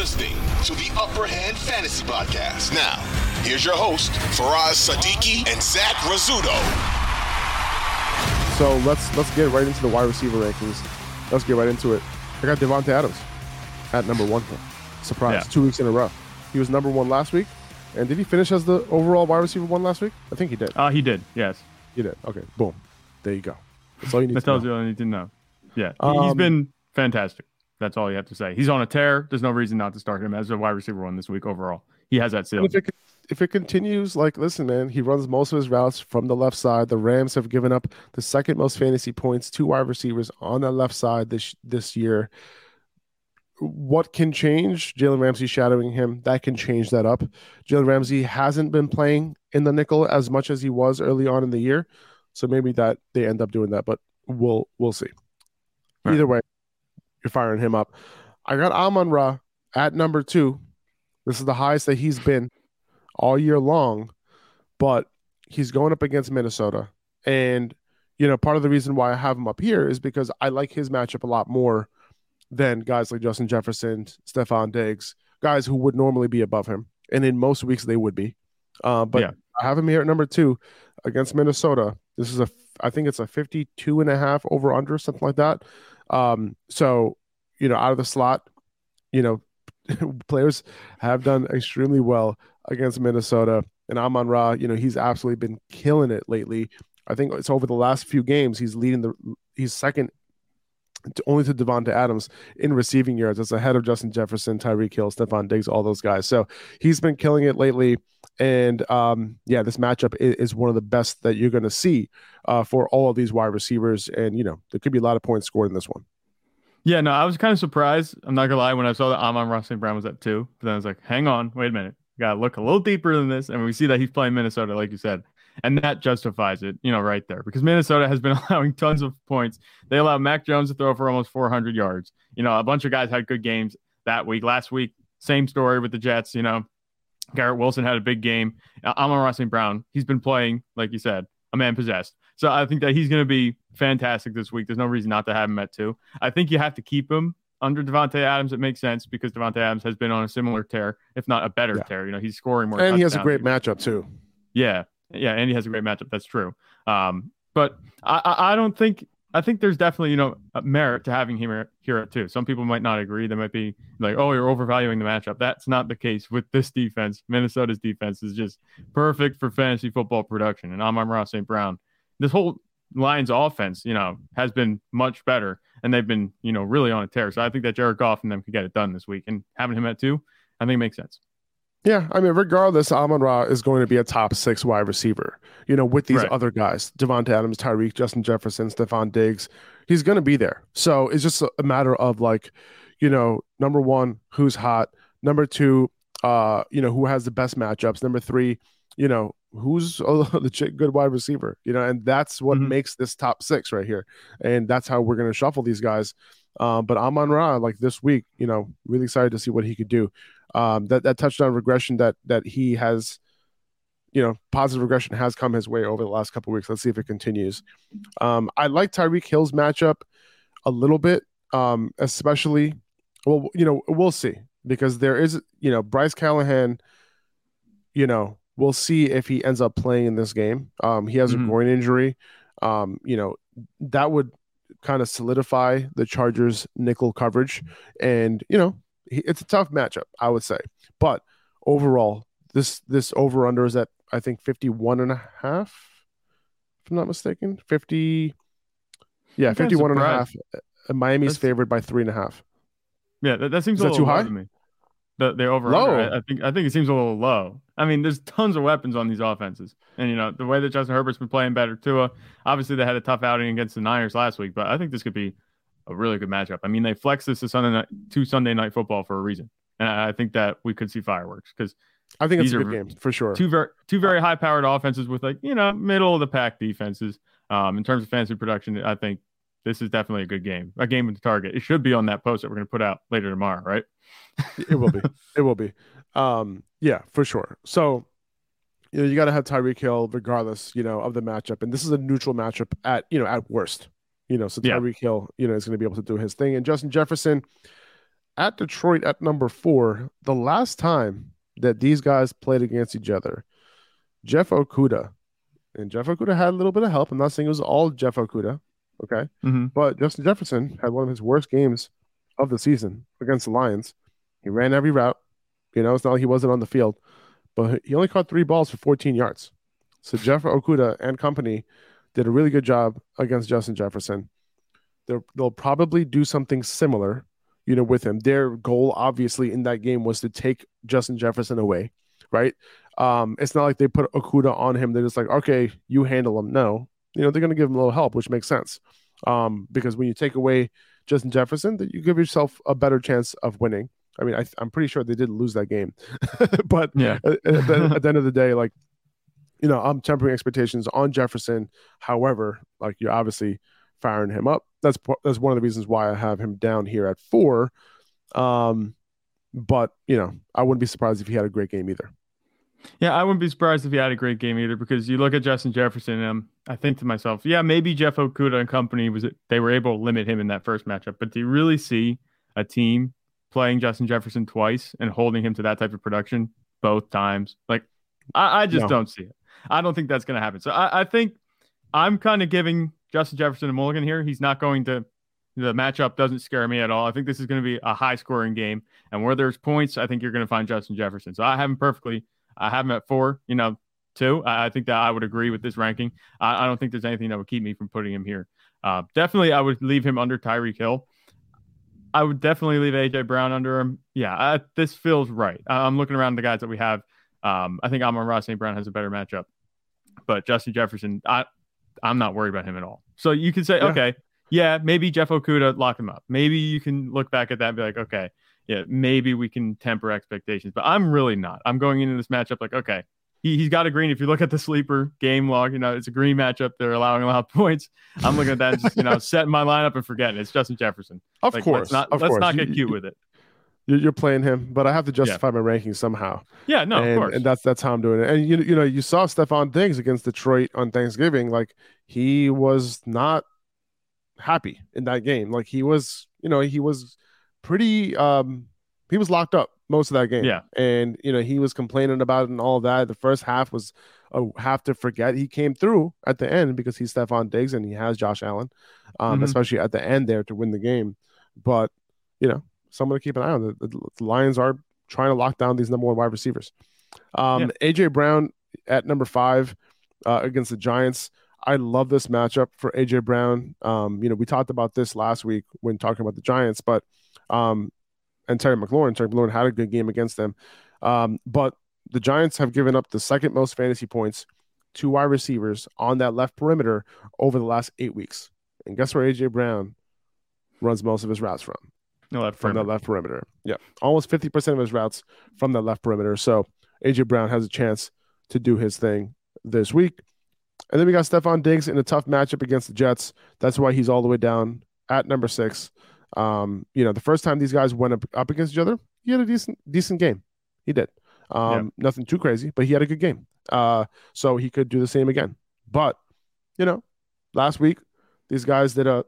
listening to the Upper Hand Fantasy Podcast. Now, here's your host, Faraz Sadiki and Zach Rizzuto. So let's let's get right into the wide receiver rankings. Let's get right into it. I got Davante Adams at number one. Surprise! Yeah. Two weeks in a row. He was number one last week. And did he finish as the overall wide receiver one last week? I think he did. Uh, he did. Yes. He did. Okay. Boom. There you go. That's all you need That to tells know. you all you need to know. Yeah. He- he's Um, been fantastic. That's all you have to say. He's on a tear. There's no reason not to start him as a wide receiver one this week overall. He has that ceiling. if it if it continues, like listen, man, he runs most of his routes from the left side. The Rams have given up the second most fantasy points to wide receivers on the left side this this year. What can change? Jalen Ramsey shadowing him. That can change that up. Jalen Ramsey hasn't been playing in the nickel as much as he was early on in the year. So maybe that they end up doing that, but we'll we'll see. Right. Either way, you're firing him up. I got Amon Ra at number two. This is the highest that he's been all year long, but he's going up against Minnesota. And, you know, part of the reason why I have him up here is because I like his matchup a lot more than guys like Justin Jefferson, Stefon Diggs, guys who would normally be above him. And in most weeks, they would be. Uh, but Yeah. I have him here at number two against Minnesota. This is a, I think it's a 52 and a half over under, something like that. Um, so, you know, out of the slot, you know, players have done extremely well against Minnesota. And Amon Ra, you know, he's absolutely been killing it lately. I think it's over the last few games, he's leading the he's second to, only to Davante Adams in receiving yards. That's ahead of Justin Jefferson, Tyreek Hill, Stefon Diggs, all those guys. So he's been killing it lately. And um, yeah, this matchup is, is one of the best that you're going to see uh, for all of these wide receivers. And, you know, there could be a lot of points scored in this one. Yeah, no, I was kind of surprised. I'm not gonna lie when I saw that Amon-Ra St. Brown was at two. But then I was like, hang on, wait a minute. Gotta look a little deeper than this. And we see that he's playing Minnesota, like you said. And that justifies it, you know, right there. Because Minnesota has been allowing tons of points. They allowed Mac Jones to throw for almost 400 yards. You know, a bunch of guys had good games that week. Last week, same story with the Jets. You know, Garrett Wilson had a big game. Uh, Amon-Ra St. Brown, he's been playing, like you said, a man possessed. So I think that he's going to be fantastic this week. There's no reason not to have him at two. I think you have to keep him under Davante Adams. It makes sense because Davante Adams has been on a similar tear, if not a better Yeah. tear. You know, he's scoring more. And he has a great matchup, too. Yeah, yeah, Andy has a great matchup. That's true. Um, but I, I, don't think. I think there's definitely you know merit to having him here- too. Some people might not agree. They might be like, "Oh, you're overvaluing the matchup." That's not the case with this defense. Minnesota's defense is just perfect for fantasy football production. And Amon-Ra St. Brown, this whole Lions offense, you know, has been much better, and they've been you know really on a tear. So I think that Jared Goff and them could get it done this week, and having him at two, I think makes sense. Yeah, I mean, regardless, Amon Ra is going to be a top six wide receiver. You know, with these Right. other guys, Davante Adams, Tyreek, Justin Jefferson, Stefon Diggs, he's going to be there. So it's just a, matter of like, you know, number one, who's hot. Number two, uh, you know, who has the best matchups. Number three, you know, who's a legit good wide receiver. You know, and that's what Mhm. makes this top six right here. And that's how we're going to shuffle these guys. Um, but Amon Ra, like this week, you know, really excited to see what he could do um, that that touchdown regression that that he has, you know, positive regression has come his way over the last couple weeks. Let's see if it continues. Um, I like Tyreek Hill's matchup a little bit, um, especially. Well, you know, we'll see because there is, you know, Bryce Callahan. You know, we'll see if he ends up playing in this game. Um, he has Mhm. a groin injury. Um, you know, that would kind of solidify the Chargers nickel coverage, and you know, it's a tough matchup, I would say. But overall, this this over under is at I think 51 and a half, if I'm not mistaken. 50 Yeah, I'm kinda 51 and a half. Miami's That's- favored by three and a half. Yeah, that, that seems Is a that little too high? to me. The the over Low? I, I think I think it seems a little low. I mean, there's tons of weapons on these offenses, and you know the way that Justin Herbert's been playing better. Tua, obviously they had a tough outing against the Niners last week, but I think this could be a really good matchup. I mean, they flex this to Sunday night to Sunday night football for a reason, and I, think that we could see fireworks because I think it's a good game for sure. two very two very high powered offenses with like you know middle of the pack defenses. Um, in terms of fantasy production, I think this is definitely a good game, a game with the target. It should be on that post that we're going to put out later tomorrow, right? it will be. It will be. Um, yeah, for sure. So, you know, you got to have Tyreek Hill regardless, you know, of the matchup. And this is a neutral matchup at, you know, at worst. You know, so Yeah. Tyreek Hill, you know, is going to be able to do his thing. And Justin Jefferson at Detroit at number four. The last time that these guys played against each other, Jeff Okudah, and Jeff Okudah had a little bit of help. I'm not saying it was all Jeff Okudah, okay, Mm-hmm. but Justin Jefferson had one of his worst games of the season against the Lions. He ran every route. You know, it's not like he wasn't on the field, but he only caught three balls for 14 yards. So Jeff Okudah and company did a really good job against Justin Jefferson. They're, they'll probably do something similar, you know, with him. Their goal, obviously, in that game was to take Justin Jefferson away, right? Um, it's not like they put Okudah on him. They're just like, okay, you handle him. No, you know, they're going to give him a little help, which makes sense. Um, because when you take away Justin Jefferson, that you give yourself a better chance of winning. I mean, I, I'm pretty sure they didn't lose that game, but Yeah. at, at the, at the end of the day, like, you know, I'm tempering expectations on Jefferson. However, like you're obviously firing him up. That's that's one of the reasons why I have him down here at four. Um, but you know, I wouldn't be surprised if he had a great game either. Yeah, I wouldn't be surprised if he had a great game either because you look at Justin Jefferson and um, I think to myself, yeah, maybe Jeff Okudah and company was they were able to limit him in that first matchup, but do you really see a team playing Justin Jefferson twice and holding him to that type of production both times? Like, I, I just No. don't see it. I don't think that's going to happen. So I, I think I'm kind of giving Justin Jefferson a mulligan here. He's not going to. The matchup doesn't scare me at all. I think this is going to be a high scoring game. And where there's points, I think you're going to find Justin Jefferson. So I have him perfectly. I have him at four, you know, two. I, I think that I would agree with this ranking. I, I don't think there's anything that would keep me from putting him here. Uh, definitely, I would leave him under Tyreek Hill. I would definitely leave AJ Brown under him. Yeah, I, this feels right. I'm looking around the guys that we have. Um, I think Amon-Ra St. Brown has a better matchup, but Justin Jefferson, I, I'm not worried about him at all. So you can say, Yeah. okay, yeah, maybe Jeff Okudah lock him up. Maybe you can look back at that and be like, okay, yeah, maybe we can temper expectations, but I'm really not. I'm going into this matchup like, okay, he, he's got a green. If you look at the sleeper game log, you know, it's a green matchup. They're allowing a lot of points. I'm looking at that just, you know, setting my lineup and forgetting it's Justin Jefferson. Of Like, course, let's not, of let's course. not You- get cute with it. You're, playing him, but I have to justify my ranking somehow. Yeah, no, and, of course. and that's that's how I'm doing it. And you you know you saw Stefon Diggs against Detroit on Thanksgiving, like he was not happy in that game. Like he was, you know, he was pretty um he was locked up most of that game. Yeah. And you know, he was complaining about it and all that. The first half was a half to forget. He came through at the end because he's Stefon Diggs and he has Josh Allen, um, Mhm. especially at the end there to win the game. But you know, someone to keep an eye on. The, the, the Lions are trying to lock down these number one wide receivers. Um, AJ Brown at number five uh, against the Giants. I love this matchup for AJ Brown. Um, you know, we talked about this last week when talking about the Giants, but um, and Terry McLaurin. Terry McLaurin had a good game against them, um, but the Giants have given up the second most fantasy points to wide receivers on that left perimeter over the last eight weeks. And guess where AJ Brown runs most of his routes from? No left from perimeter. that left perimeter. Yeah, almost fifty percent of his routes from the left perimeter. So AJ Brown has a chance to do his thing this week. And then we got Stefon Diggs in a tough matchup against the Jets. That's why he's all the way down at number six. Um, you know, the first time these guys went up, up against each other, he had a decent decent game. He did. Um, nothing too crazy, but he had a good game. Uh, so he could do the same again. But you know, last week these guys did a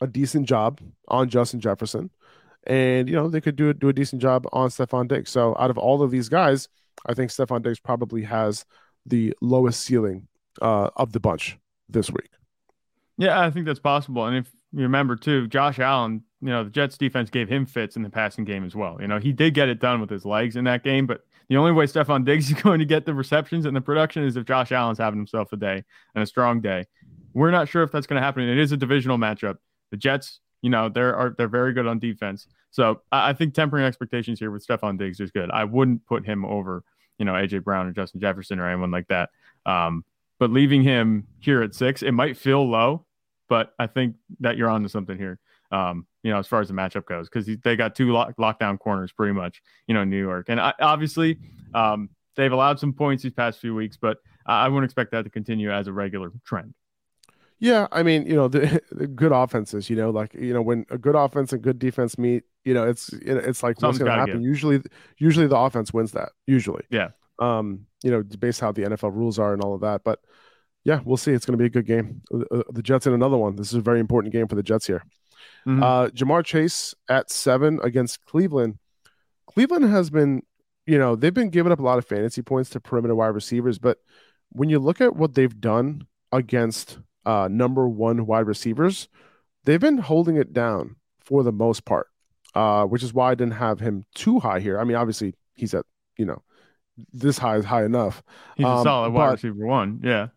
a decent job on Justin Jefferson, and you know they could do do a decent job on Stefon Diggs. So out of all of these guys, I think Stefon Diggs probably has the lowest ceiling uh, of the bunch this week. Yeah, I think that's possible. And if you remember too, Josh Allen, you know, the Jets defense gave him fits in the passing game as well. You know, he did get it done with his legs in that game, but the only way Stephon Diggs is going to get the receptions and the production is if Josh Allen's having himself a day and a strong day. We're not sure if that's going to happen. It is a divisional matchup. The Jets, you know, they're are they're very good on defense. So I, I think tempering expectations here with Stefon Diggs is good. I wouldn't put him over, you know, AJ Brown or Justin Jefferson or anyone like that. Um, but leaving him here at six, it might feel low, but I think that you're onto something here. Um, you know, as far as the matchup goes, because they got two lock, lockdown corners pretty much, you know, New York, and I, obviously um, they've allowed some points these past few weeks, but I wouldn't expect that to continue as a regular trend. Yeah, I mean, you know, the, the good offenses, you know, like you know, when a good offense and good defense meet, you know, it's it, it's like what's going to happen. give. Usually, usually the offense wins that. Usually, Yeah. Um, you know, based how the NFL rules are and all of that. But yeah, we'll see. It's going to be a good game. Uh, uh, The Jets in another one. This is a very important game for the Jets here. Mm-hmm. Uh, Ja'Marr Chase at seven against Cleveland. Cleveland has been, you know, they've been giving up a lot of fantasy points to perimeter wide receivers, but when you look at what they've done against uh, number one wide receivers, they've been holding it down for the most part, uh, which is why I didn't have him too high here. I mean, obviously he's at, you know, this high is high enough. He's um, a solid wide receiver one. Yeah.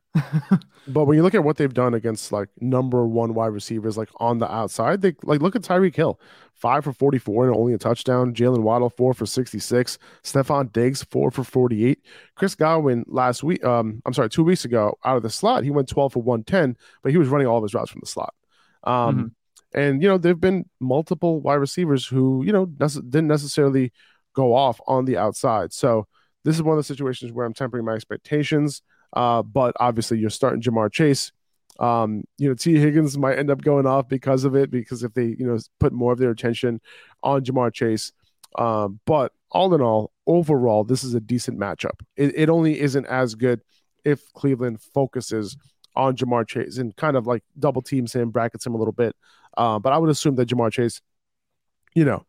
But when you look at what they've done against like number one wide receivers, like on the outside, they like look at Tyreek Hill, five for 44 and only a touchdown. Jaylen Waddle, four for 66. Stefon Diggs, four for 48. Chris Godwin last week, um, I'm sorry, two weeks ago, out of the slot, he went 12 for 110, but he was running all of his routes from the slot. Um, mm-hmm. And, you know, there have been multiple wide receivers who, you know, nece- didn't necessarily go off on the outside. So this is one of the situations where I'm tempering my expectations. Uh, but obviously, you're starting Ja'Marr Chase. Um, you know, Tee Higgins might end up going off because of it, because if they, you know, put more of their attention on Ja'Marr Chase. Um, but all in all, overall, this is a decent matchup. It, it only isn't as good if Cleveland focuses on Ja'Marr Chase and kind of like double teams him, brackets him a little bit. Uh, but I would assume that Ja'Marr Chase, you know,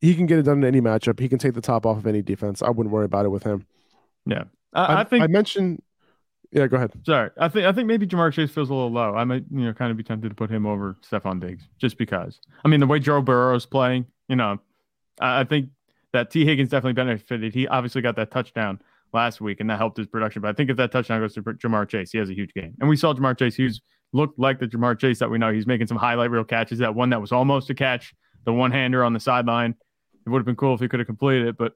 he can get it done in any matchup. He can take the top off of any defense. I wouldn't worry about it with him. Yeah. I, I, think I mentioned. Yeah, go ahead. Sorry, I think I think maybe Ja'Marr Chase feels a little low. I might you know kind of be tempted to put him over Stefon Diggs just because. I mean, the way Joe Burrow is playing, you know, I, I think that Tee Higgins definitely benefited. He obviously got that touchdown last week, and that helped his production. But I think if that touchdown goes to Ja'Marr Chase, he has a huge game. And we saw Ja'Marr Chase. He's looked like the Ja'Marr Chase that we know. He's making some highlight reel catches. That one that was almost a catch, the one hander on the sideline. It would have been cool if he could have completed it, but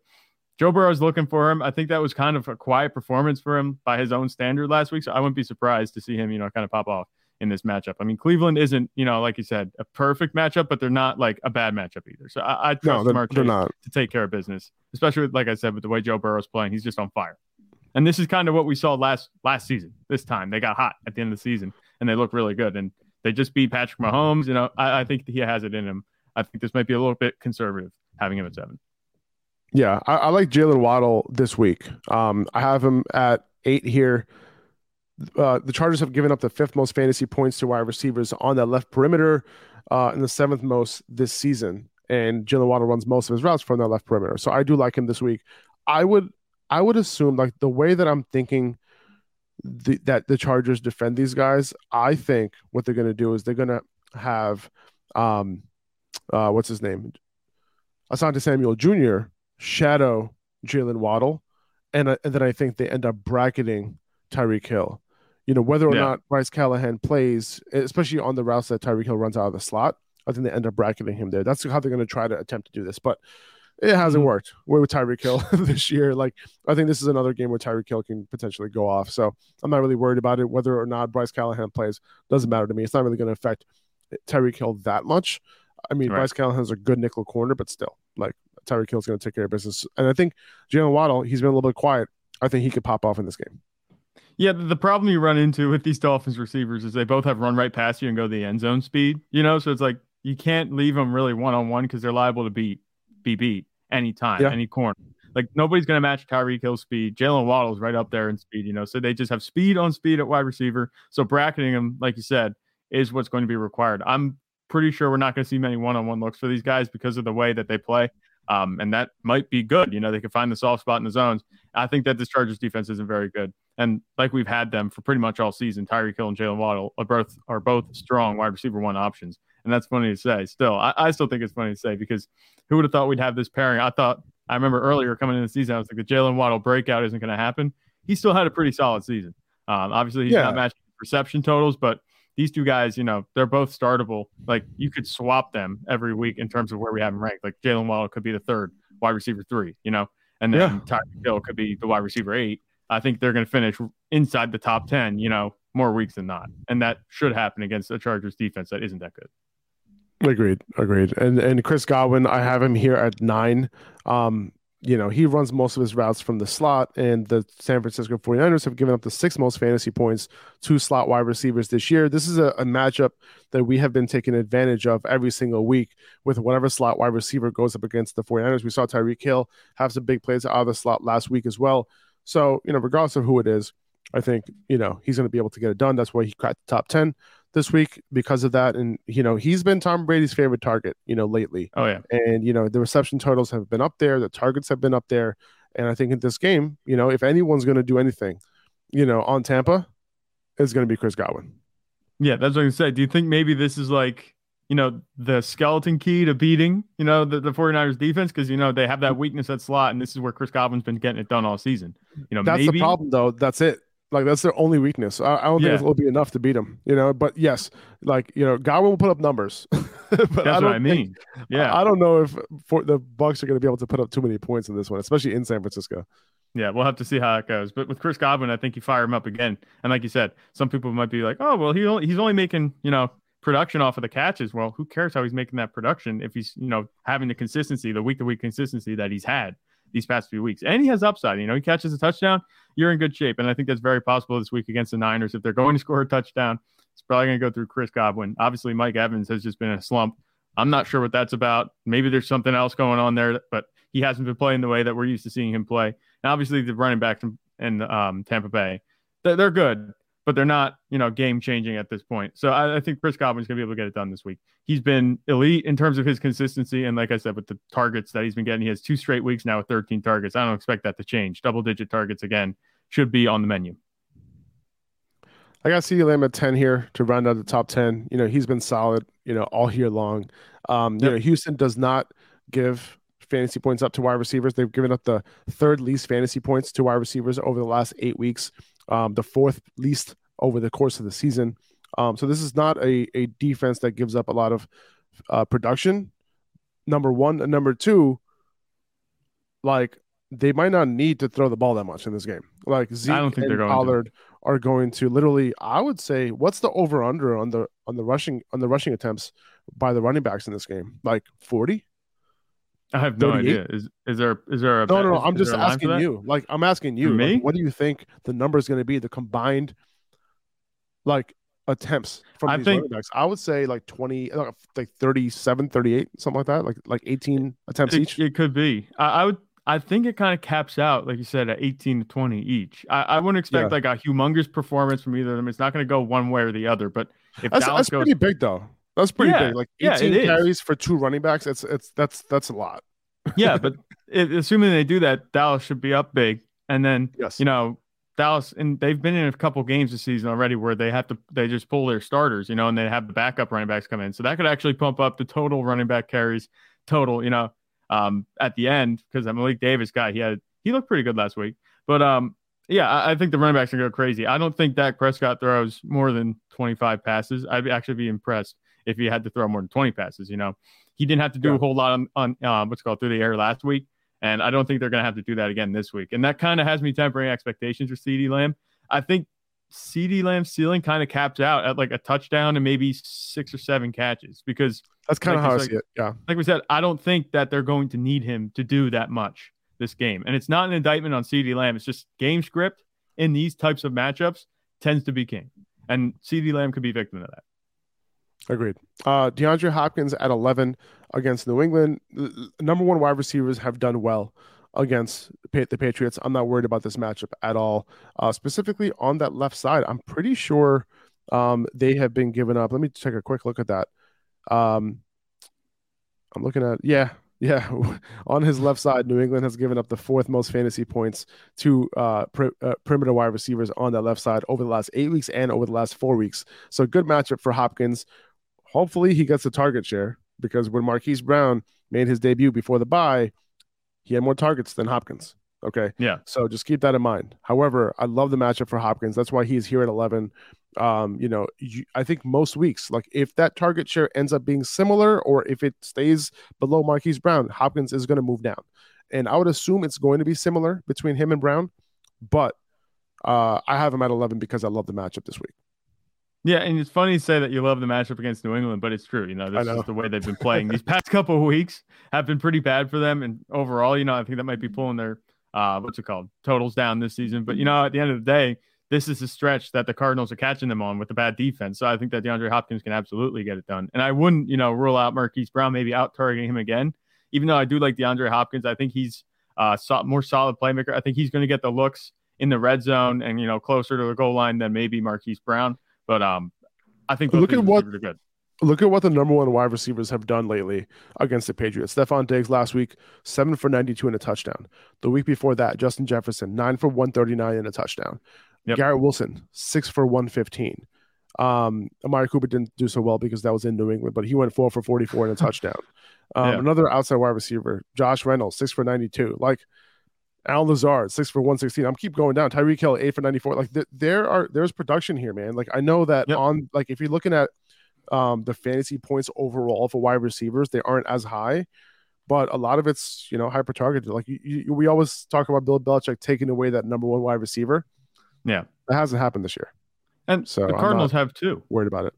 Joe Burrow's looking for him. I think that was kind of a quiet performance for him by his own standard last week. So I wouldn't be surprised to see him, you know, kind of pop off in this matchup. I mean, Cleveland isn't, you know, like you said, a perfect matchup, but they're not like a bad matchup either. So I, I trust no, they're, they're not. to take care of business, especially with, like I said, with the way Joe Burrow's playing. He's just on fire. And this is kind of what we saw last last season. This time they got hot at the end of the season and they look really good. And they just beat Patrick Mahomes. You know, I, I think he has it in him. I think this might be a little bit conservative having him at seven. Yeah, I, I like Jaylen Waddle this week. Um, I have him at eight here. Uh, the Chargers have given up the fifth most fantasy points to wide receivers on that left perimeter, uh, and the seventh most this season. And Jaylen Waddle runs most of his routes from that left perimeter, so I do like him this week. I would, I would assume like the way that I'm thinking the, that the Chargers defend these guys. I think what they're going to do is they're going to have, um, uh, what's his name, Asante Samuel Jr shadow Jaylen Waddle, and, uh, and then I think they end up bracketing Tyreek Hill. You know, whether or yeah. not Bryce Callahan plays, especially on the routes that Tyreek Hill runs out of the slot, I think they end up bracketing him there. That's how they're going to try to attempt to do this, but it hasn't mm-hmm. worked. We're with Tyreek Hill this year. Like, I think this is another game where Tyreek Hill can potentially go off. So I'm not really worried about it. Whether or not Bryce Callahan plays doesn't matter to me. It's not really going to affect Tyreek Hill that much. I mean, right. Bryce Callahan's a good nickel corner, but still, like, Tyreek Hill's going to take care of business. And I think Jaylen Waddle, he's been a little bit quiet. I think he could pop off in this game. Yeah, the problem you run into with these Dolphins receivers is they both have run right past you and go the end zone speed. You know, so it's like you can't leave them really one on one because they're liable to beat be beat anytime, yeah. any corner. Like nobody's going to match Tyreek Hill's speed. Jaylen Waddle's right up there in speed. You know, so they just have speed on speed at wide receiver. So bracketing them, like you said, is what's going to be required. I'm pretty sure we're not going to see many one on one looks for these guys because of the way that they play. Um, and that might be good. You know, they can find the soft spot in the zones. I think that this Chargers defense isn't very good. And like we've had them for pretty much all season, Tyreek Hill and Jaylen Waddle are both are both strong wide receiver one options. And that's funny to say. Still, I, I still think it's funny to say because who would have thought we'd have this pairing? I thought I remember earlier coming into the season, I was like the Jaylen Waddle breakout isn't going to happen. He still had a pretty solid season. Um, obviously, he's yeah. not matching reception totals, but these two guys, you know, they're both startable. Like you could swap them every week in terms of where we have them ranked. Like Jaylen Waddle could be the third wide receiver three, you know, and then yeah. Tyreek Hill could be the wide receiver eight. I think they're going to finish inside the top 10, you know, more weeks than not. And that should happen against a Chargers defense that isn't that good. Agreed. Agreed. And and Chris Godwin, I have him here at nine. Um, you know, he runs most of his routes from the slot, and the San Francisco 49ers have given up the sixth most fantasy points to slot wide receivers this year. This is a, a, matchup that we have been taking advantage of every single week with whatever slot wide receiver goes up against the 49ers. We saw Tyreek Hill have some big plays out of the slot last week as well. So, you know, regardless of who it is, I think, you know, he's going to be able to get it done. That's why he cracked the top 10. This week because of that. And, you know, he's been Tom Brady's favorite target, you know, lately. Oh, yeah. And, you know, the reception totals have been up there, the targets have been up there. And I think in this game, you know, if anyone's going to do anything, you know, on Tampa, it's going to be Chris Godwin. Yeah, that's what I said. Do you think maybe this is like, you know, the skeleton key to beating, you know, the, the 49ers defense? Because, you know, they have that weakness at slot, and this is where Chris Godwin's been getting it done all season. You know, that's maybe, the problem, though. That's it. Like that's their only weakness. I, I don't Yeah. think it will be enough to beat them. You know, but yes, like you know, Godwin will put up numbers. but That's I what I think- mean. Yeah. I, I don't know if for the Bucs are going to be able to put up too many points in this one, especially in San Francisco. Yeah, we'll have to see how it goes. But with Chris Godwin, I think you fire him up again. And like you said, some people might be like, "Oh, well, he only, he's only making you know production off of the catches." Well, who cares how he's making that production if he's you know having the consistency, the week to week consistency that he's had these past few weeks, and he has upside. You know, he catches a touchdown, you're in good shape, and I think that's very possible this week against the Niners if they're going to score a touchdown. It's probably going to go through Chris Godwin. Obviously, Mike Evans has just been in a slump. I'm not sure what that's about. Maybe there's something else going on there, but he hasn't been playing the way that we're used to seeing him play. And obviously, the running backs in, in um, Tampa Bay, they're, they're good, but they're not, you know, game changing at this point. So I, I think Chris Godwin's going to be able to get it done this week. He's been elite in terms of his consistency, and like I said, with the targets that he's been getting, he has two straight weeks now with 13 targets. I don't expect that to change. Double digit targets again should be on the menu. I got CeeDee Lamb at 10 here to round out the top 10. You know, he's been solid, you know, all year long. Um, you Yep. know, Houston does not give fantasy points up to wide receivers. They've given up the third least fantasy points to wide receivers over the last eight weeks, um, the fourth least over the course of the season. Um, so this is not a, a defense that gives up a lot of uh, production. Number one. And number two, like they might not need to throw the ball that much in this game. Like Zeke don't think and they're going to. Pollard are going to literally. I would say, what's the over under on the on the rushing on the rushing attempts by the running backs in this game? Like forty? I have no 38? idea. Is is there is there a No, no, no. I'm just there a line for asking you. Like I'm asking you. Me? like, what do you think the number is going to be? The combined, like attempts from I these think- running backs. I would say like 20, uh, like 37, 38, something like that. Like like 18 attempts It, each. it could be. I, I would. I think it kind of caps out, like you said, at 18 to 20 each. I, I wouldn't expect Yeah. like a humongous performance from either of them. It's not going to go one way or the other. But if That's, Dallas that's goes, pretty big though. That's pretty Yeah, big. Like 18 it is. carries for two running backs. It's it's that's that's a lot. yeah, but it, assuming they do that, Dallas should be up big. And then Yes. you know Dallas, and they've been in a couple games this season already where they have to they just pull their starters, you know, and they have the backup running backs come in. So that could actually pump up the total running back carries total, you know, um, at the end because that Malik Davis guy, he had he looked pretty good last week. But um, yeah, I, I think the running backs are going to go crazy. I don't think Dak Prescott throws more than 25 passes. I'd actually be impressed if he had to throw more than 20 passes. You know, he didn't have to do Yeah. a whole lot on, on uh, what's called through the air last week. And I don't think they're going to have to do that again this week. And that kind of has me tempering expectations for CeeDee Lamb. I think CeeDee Lamb's ceiling kind of caps out at like a touchdown and maybe six or seven catches because, That's kind of Like how I it's see it. Yeah. like we said, I don't think that they're going to need him to do that much this game. And it's not an indictment on CeeDee Lamb. It's just game script in these types of matchups tends to be king. And CeeDee Lamb could be victim to that. Agreed. Uh, DeAndre Hopkins at 11 against New England. Number one wide receivers have done well against the Patriots. I'm not worried about this matchup at all. Uh, specifically on that left side, I'm pretty sure um, they have been given up. Let me take a quick look at that. Um, I'm looking at, yeah, yeah. on his left side, New England has given up the fourth most fantasy points to uh, per, uh, perimeter wide receivers on that left side over the last eight weeks and over the last four weeks. So good matchup for Hopkins. Hopefully he gets the target share because when Marquise Brown made his debut before the bye, he had more targets than Hopkins. Okay. Yeah. So just keep that in mind. However, I love the matchup for Hopkins. That's why he's here at 11. Um, you know, you, I think most weeks, like if that target share ends up being similar or if it stays below Marquise Brown, Hopkins is going to move down. And I would assume it's going to be similar between him and Brown, but uh, I have him at 11 because I love the matchup this week. Yeah, and it's funny to say that you love the matchup against New England, but it's true. You know, this know. is the way they've been playing. These past couple of weeks have been pretty bad for them, and overall, you know, I think that might be pulling their uh, what's it called totals down this season. But you know, at the end of the day, this is a stretch that the Cardinals are catching them on with the bad defense. So I think that DeAndre Hopkins can absolutely get it done. And I wouldn't, you know, rule out Marquise Brown maybe out targeting him again. Even though I do like DeAndre Hopkins, I think he's uh more solid playmaker. I think he's going to get the looks in the red zone and you know closer to the goal line than maybe Marquise Brown. But um, I think Look at what- receivers are good. Look at what the number one wide receivers have done lately against the Patriots. Stefon Diggs last week, seven for 92 and a touchdown. The week before that, Justin Jefferson, nine for 139 and a touchdown. Yep. Garrett Wilson, six for 115. Um, Amari Cooper didn't do so well because that was in New England, but he went four for 44 and a touchdown. Um, Yeah. Another outside wide receiver, Josh Reynolds, six for 92. Like Allen Lazard, six for 116. I'm keep going down. Tyreek Hill, eight for 94. Like th- there are there's production here, man. Like I know that Yep. on like if you're looking at um the fantasy points overall for wide receivers, they aren't as high, but a lot of it's you know hyper targeted. Like you, you, we always talk about Bill Belichick taking away that number one wide receiver. Yeah. That hasn't happened this year. And So the Cardinals have two. Worried about it.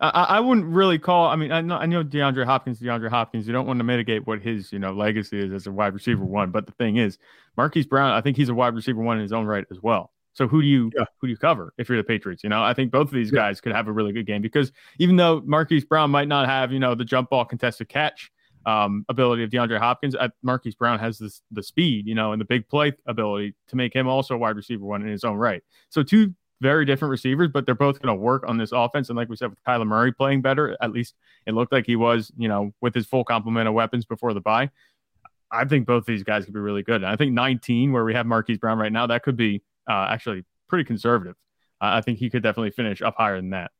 I, I I wouldn't really call. I mean, I know, I know DeAndre Hopkins, DeAndre Hopkins. You don't want to mitigate what his you know legacy is as a wide receiver one. But the thing is, Marquise Brown, I think he's a wide receiver one in his own right as well. So who do you Yeah. who do you cover if you're the Patriots? You know, I think both of these Yeah. guys could have a really good game because even though Marquise Brown might not have you know the jump ball contested catch um, ability of DeAndre Hopkins, uh, Marquise Brown has this the speed, you know, and the big play ability to make him also a wide receiver one in his own right. So two very different receivers, but they're both going to work on this offense. And like we said, with Kyler Murray playing better, at least it looked like he was, you know, with his full complement of weapons before the bye. I think both these guys could be really good. And I think 19, where we have Marquise Brown right now, that could be uh, actually pretty conservative. Uh, I think he could definitely finish up higher than that.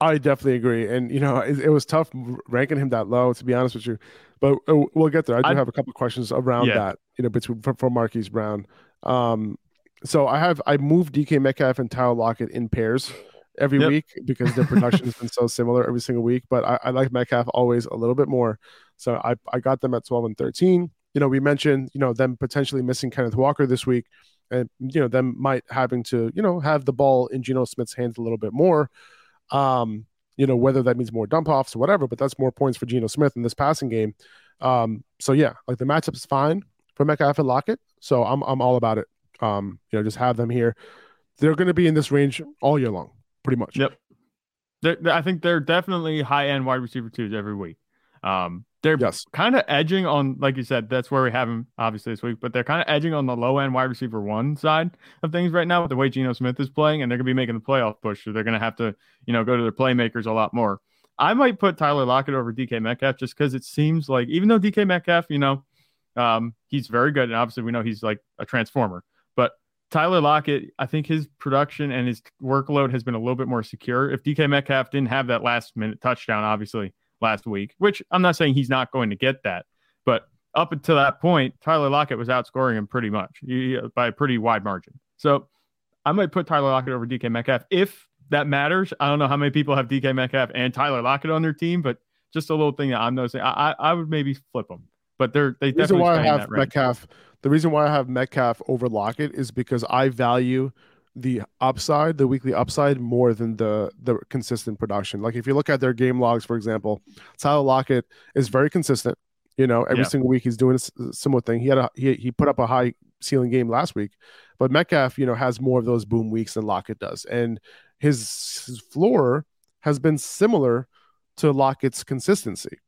I definitely agree, and you know it, it was tough ranking him that low, to be honest with you. But uh, we'll get there. I do I'd- have a couple questions around Yeah. that, you know, between for, for Marquise Brown. Um, so I have I moved DK Metcalf and Tyler Lockett in pairs every Yep. week because their production has been so similar every single week. But I, I like Metcalf always a little bit more, so I I got them at twelve and thirteen. You know, we mentioned you know them potentially missing Kenneth Walker this week, and you know them might having to you know have the ball in Geno Smith's hands a little bit more. Um, you know, whether that means more dump offs or whatever, but that's more points for Geno Smith in this passing game. Um, so yeah, like the matchup is fine for Metcalf and Lockett. So I'm I'm all about it. Um, you know, just have them here. They're going to be in this range all year long, pretty much. Yep. They're, I think they're definitely high end wide receiver twos every week. Um, they're Yes. kind of edging on, like you said, that's where we have them obviously this week, but they're kind of edging on the low end wide receiver one side of things right now with the way Geno Smith is playing, and they're going to be making the playoff push. So they're going to have to, you know, go to their playmakers a lot more. I might put Tyler Lockett over DK Metcalf just because it seems like, even though DK Metcalf, you know, um, he's very good, and obviously we know he's like a transformer, but Tyler Lockett, I think his production and his workload has been a little bit more secure. If DK Metcalf didn't have that last minute touchdown, obviously last week, which I'm not saying he's not going to get that, but up until that point, Tyler Lockett was outscoring him pretty much he- by a pretty wide margin. So I might put Tyler Lockett over DK Metcalf if that matters. I don't know how many people have DK Metcalf and Tyler Lockett on their team, but just a little thing that I'm noticing. I I, I would maybe flip them, but they're they The reason definitely why I have. Metcalf, the reason why I have Metcalf over Lockett is because I value the upside, the weekly upside, more than the the consistent production. Like if you look at their game logs, for example, Tyler Lockett is very consistent. You know, every Yeah. single week he's doing a similar thing. He had a he, he put up a high ceiling game last week, but Metcalf, you know, has more of those boom weeks than Lockett does, and his his floor has been similar to Lockett's consistency.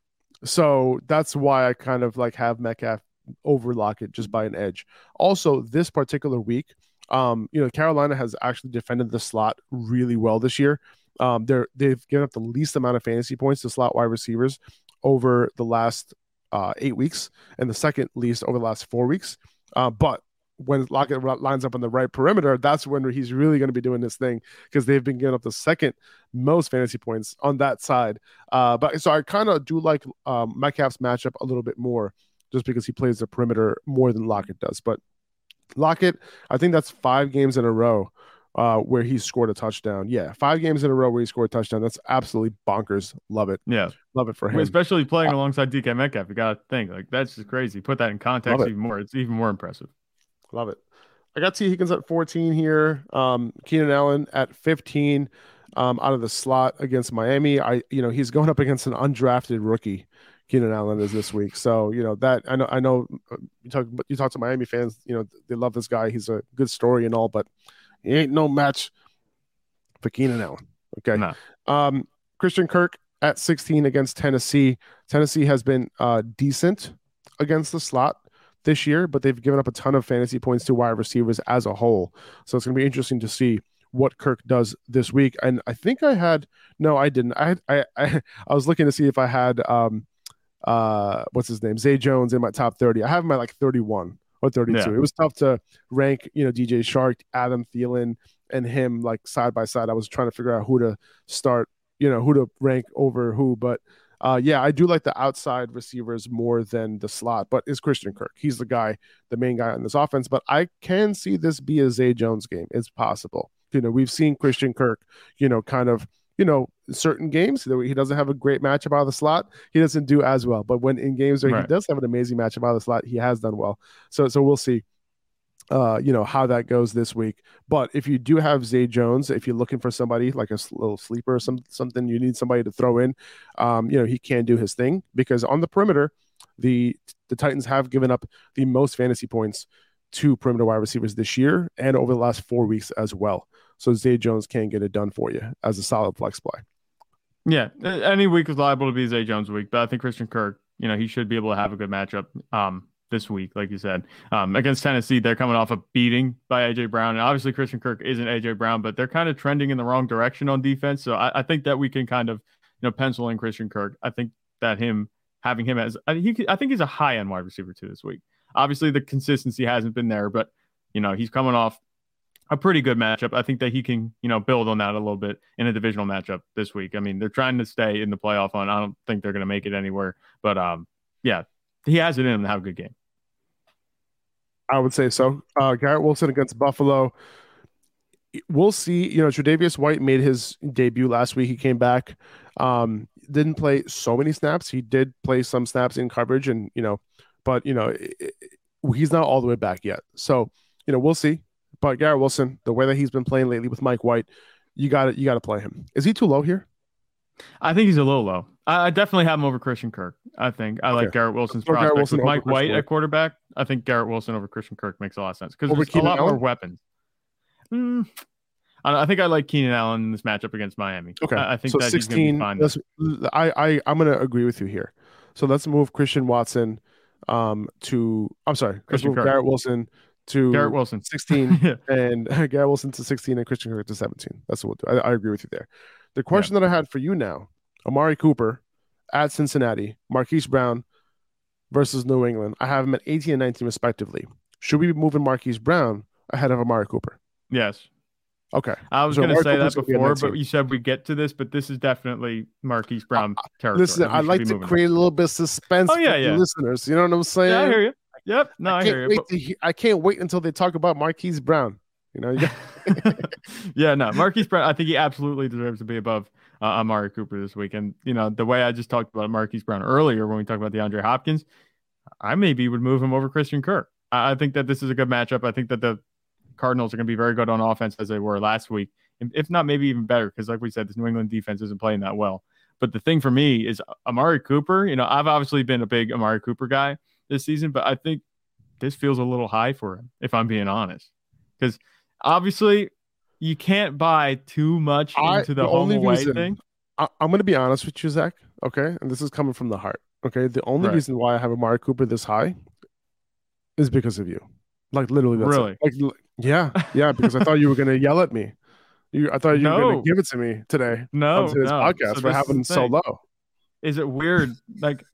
So that's why I kind of like have Metcalf over Lockett just by an edge. Also, this particular week, um, you know, Carolina has actually defended the slot really well this year. Um, they're they've given up the least amount of fantasy points to slot wide receivers over the last uh, eight weeks, and the second least over the last four weeks. Uh, but when Lockett lines up on the right perimeter, that's when he's really going to be doing this thing because they've been giving up the second most fantasy points on that side. Uh, but so I kind of do like um, Metcalf's matchup a little bit more just because he plays the perimeter more than Lockett does. But Lockett, I think that's five games in a row uh, where he scored a touchdown. Yeah, five games in a row where he scored a touchdown. That's absolutely bonkers. Love it. Yeah. Love it for him. Especially playing alongside DK Metcalf, you got to think like that's just crazy. Put that in context even more. It's even more impressive. Love it. I got Tee Higgins at 14 here. Um, Keenan Allen at 15 um, out of the slot against Miami. I, you know, he's going up against an undrafted rookie. Keenan Allen is this week, so you know that I know. I know uh, you talk. You talk to Miami fans. You know they love this guy. He's a good story and all, but he ain't no match for Keenan Allen. Okay. No. Um, Christian Kirk at 16 against Tennessee. Tennessee has been uh, decent against the slot this year, but they've given up a ton of fantasy points to wide receivers as a whole. So it's going to be interesting to see what Kirk does this week. And I think I had no, I didn't. I I I, I was looking to see if I had um uh what's his name Zay Jones in my top thirty. I have him at like thirty one or thirty two. Yeah. It was tough to rank you know DJ Chark, Adam Thielen, and him like side by side. I was trying to figure out who to start, you know, who to rank over who, but. Uh, yeah, I do like the outside receivers more than the slot, but it's Christian Kirk. He's the guy, the main guy on this offense. But I can see this be a Zay Jones game. It's possible. You know, we've seen Christian Kirk, you know, kind of, you know, certain games he doesn't have a great matchup out of the slot, he doesn't do as well. But when in games where right. he does have an amazing matchup out of the slot, he has done well. So, so we'll see uh, you know how that goes this week. But if you do have Zay Jones, if you're looking for somebody like a little sleeper or some something, you need somebody to throw in. Um, you know he can do his thing because on the perimeter, the the Titans have given up the most fantasy points to perimeter wide receivers this year and over the last four weeks as well. So Zay Jones can get it done for you as a solid flex play. Yeah, any week is liable to be Zay Jones week, but I think Christian Kirk, you know, he should be able to have a good matchup. Um, this week, like you said. Um, against Tennessee, they're coming off a beating by AJ Brown, and obviously Christian Kirk isn't AJ Brown, but they're kind of trending in the wrong direction on defense. So I, I think that we can kind of you know pencil in Christian Kirk. I think that him having him as I, he, I think he's a high end wide receiver too this week. Obviously the consistency hasn't been there, but you know he's coming off a pretty good matchup. I think that he can, you know, build on that a little bit in a divisional matchup this week. I mean, they're trying to stay in the playoff on. I don't think they're going to make it anywhere, but um, yeah, he has it in him to have a good game. I would say so. Uh, Garrett Wilson against Buffalo. We'll see. You know, Tre'Davious White made his debut last week. He came back. Um, didn't play so many snaps. He did play some snaps in coverage, and you know, but you know, it, he's not all the way back yet. So you know, we'll see. But Garrett Wilson, the way that he's been playing lately with Mike White, you got to you got to play him. Is he too low here? I think he's a little low. I, definitely have him over Christian Kirk. I think I okay. like Garrett Wilson's prospects Garrett Wilson with Mike White at quarterback. I think Garrett Wilson over Christian Kirk makes a lot of sense because there's a lot Allen? more weapons. Mm, I, I, think I like Keenan Allen in this matchup against Miami. Okay, I, I think so that 16, I I I'm going to agree with you here. So let's move Christian Watson um, to I'm sorry, Christian Garrett Wilson to Garrett Wilson 16 yeah. and Garrett Wilson to 16 and Christian Kirk to 17. That's what we'll do. I, I agree with you there. The question yeah. that I had for you now Amari Cooper at Cincinnati, Marquise Brown versus New England. I have them at 18 and 19 respectively. Should we be moving Marquise Brown ahead of Amari Cooper? Yes. Okay. I was so going to say that before, but you said we get to this, but this is definitely Marquise Brown territory. Listen, I like to create a little bit of suspense oh, yeah, yeah. listeners. You know what I'm saying? Yeah, I hear you. Yep. No, I, I hear you. But... I can't wait until they talk about Marquise Brown. You know, you got... yeah, no, Marquise Brown. I think he absolutely deserves to be above uh, Amari Cooper this week. And you know, the way I just talked about Marquise Brown earlier when we talked about DeAndre Hopkins, I maybe would move him over Christian Kirk. I, I think that this is a good matchup. I think that the Cardinals are going to be very good on offense as they were last week, if not maybe even better, because like we said, this New England defense isn't playing that well. But the thing for me is Amari Cooper. You know, I've obviously been a big Amari Cooper guy this season, but I think this feels a little high for him, if I'm being honest. Because obviously, you can't buy too much I, into the, the away reason, thing. I, am going to be honest with you, Zach. Okay, and this is coming from the heart. Okay, the only right. reason why I have Amari Cooper this high is because of you. Like literally, really. It. Like, yeah, yeah. Because I thought you were going to yell at me. You, I thought you no. were going to give it to me today. No, on today's no. podcast so for having so low. Is it weird? like,